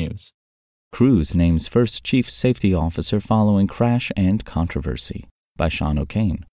technews. Cruise names first chief safety officer following crash and controversy by Sean O'Kane.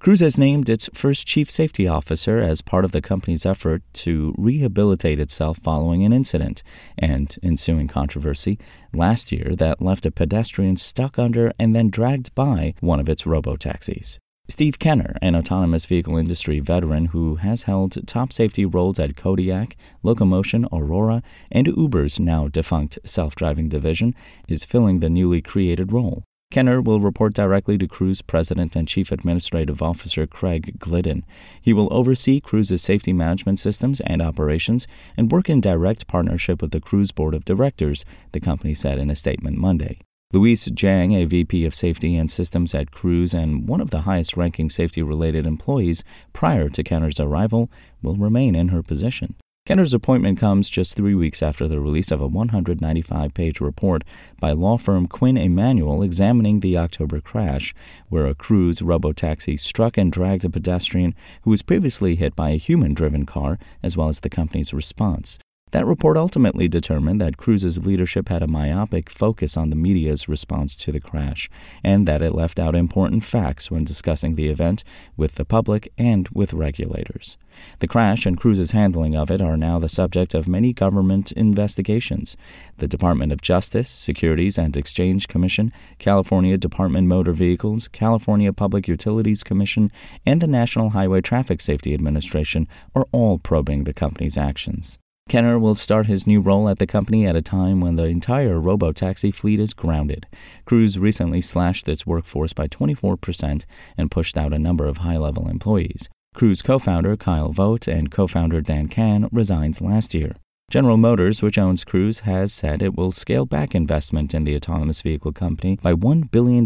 Cruise has named its first chief safety officer as part of the company's effort to rehabilitate itself following an incident and ensuing controversy last year that left a pedestrian stuck under and then dragged by one of its robotaxis. Steve Kenner, an autonomous vehicle industry veteran who has held top safety roles at Kodiak, Locomation, Aurora, and Uber's now defunct self driving division, is filling the newly created role. Kenner will report directly to Cruise President and Chief Administrative Officer Craig Glidden. He will oversee Cruise's safety management systems and operations and work in direct partnership with the Cruise Board of Directors, the company said in a statement Monday. Louise Zhang, a VP of Safety and Systems at Cruise and one of the highest ranking safety related employees prior to Kenner's arrival, will remain in her position. Kenner's appointment comes just three weeks after the release of a 195 page report by law firm Quinn Emanuel examining the October crash, where a cruise robotaxi struck and dragged a pedestrian who was previously hit by a human driven car, as well as the company's response. That report ultimately determined that Cruise's leadership had a myopic focus on the media's response to the crash, and that it left out important facts when discussing the event with the public and with regulators. The crash and Cruise's handling of it are now the subject of many government investigations. The Department of Justice, Securities and Exchange Commission, California Department Motor Vehicles, California Public Utilities Commission, and the National Highway Traffic Safety Administration are all probing the company's actions. Kenner will start his new role at the company at a time when the entire robotaxi fleet is grounded. Cruise recently slashed its workforce by 24% and pushed out a number of high level employees. Cruise co founder Kyle Vogt and co founder Dan Kan resigned last year. General Motors, which owns Cruise, has said it will scale back investment in the autonomous vehicle company by $1 billion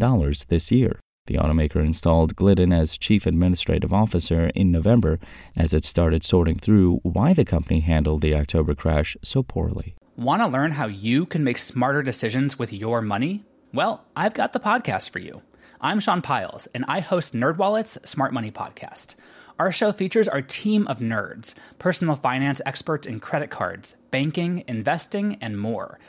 this year. The automaker installed Glidden as chief administrative officer in November as it started sorting through why the company handled the October crash so poorly. Want to learn how you can make smarter decisions with your money? Well, I've got the podcast for you. I'm Sean Pyles, and I host NerdWallet's Smart Money Podcast. Our show features our team of nerds, personal finance experts in credit cards, banking, investing, and more –